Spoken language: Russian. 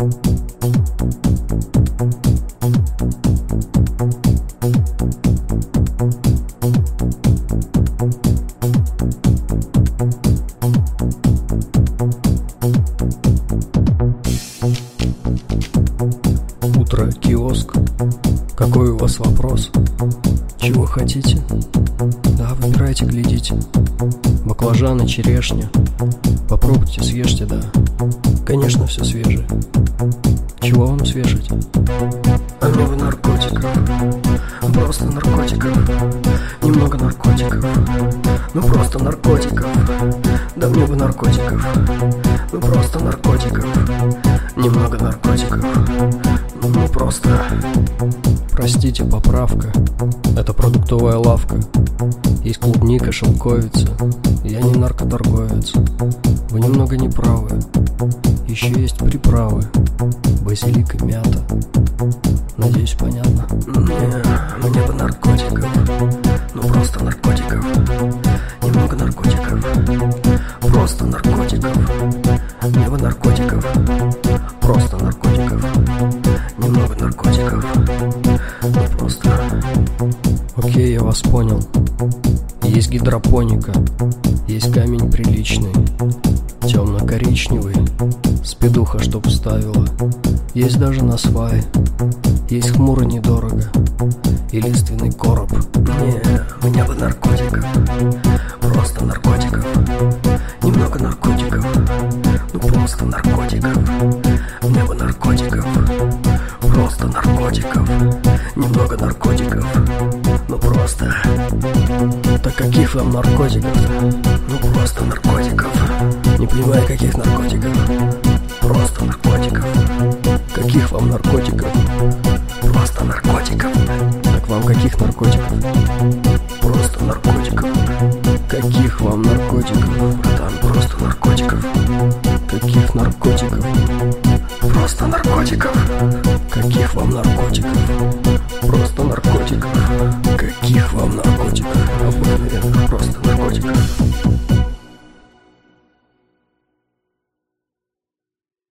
Утро, киоск. Какой у вас вопрос? Чего хотите? Да, выбирайте, глядите. Баклажаны, черешня. Попробуйте, съешьте, да. Конечно, все свежее. Чего вам свежить? Бы наркотиков Просто наркотиков Немного наркотиков Ну просто наркотиков Да мне бы наркотиков Ну просто наркотиков Немного наркотиков Ну просто Простите, поправка. Это продуктовая лавка. Есть клубника, шелковица. Я не наркоторговец. Вы немного не правы. Еще есть приправы. Базилик и мята. Надеюсь, понятно. Не, мне бы наркотиков Ну просто наркотиков Немного наркотиков Просто наркотиков Мне бы наркотиков Просто наркотиков Немного наркотиков Ну просто Окей, я вас понял. Есть гидропоника. Есть камень приличный. Темно-коричневый. Спидуха, чтоб ставила. Есть даже на свае. Есть хмуро недорого. И лиственный короб. Не, мне бы наркотиков Просто наркотиков Немного наркотиков Ну просто наркотиков Мне бы наркотиков Просто наркотиков Немного наркотиков Ну просто Так каких вам наркотиков Ну просто наркотиков Не понимаю, каких наркотиков. Просто наркотиков Каких вам наркотиков? Просто наркотиков Так вам каких наркотиков? Просто наркотиков Каких вам наркотиков? Братан, просто наркотиков Каких наркотиков? Просто наркотиков Каких вам наркотиков? Просто наркотиков. Каких вам наркотиков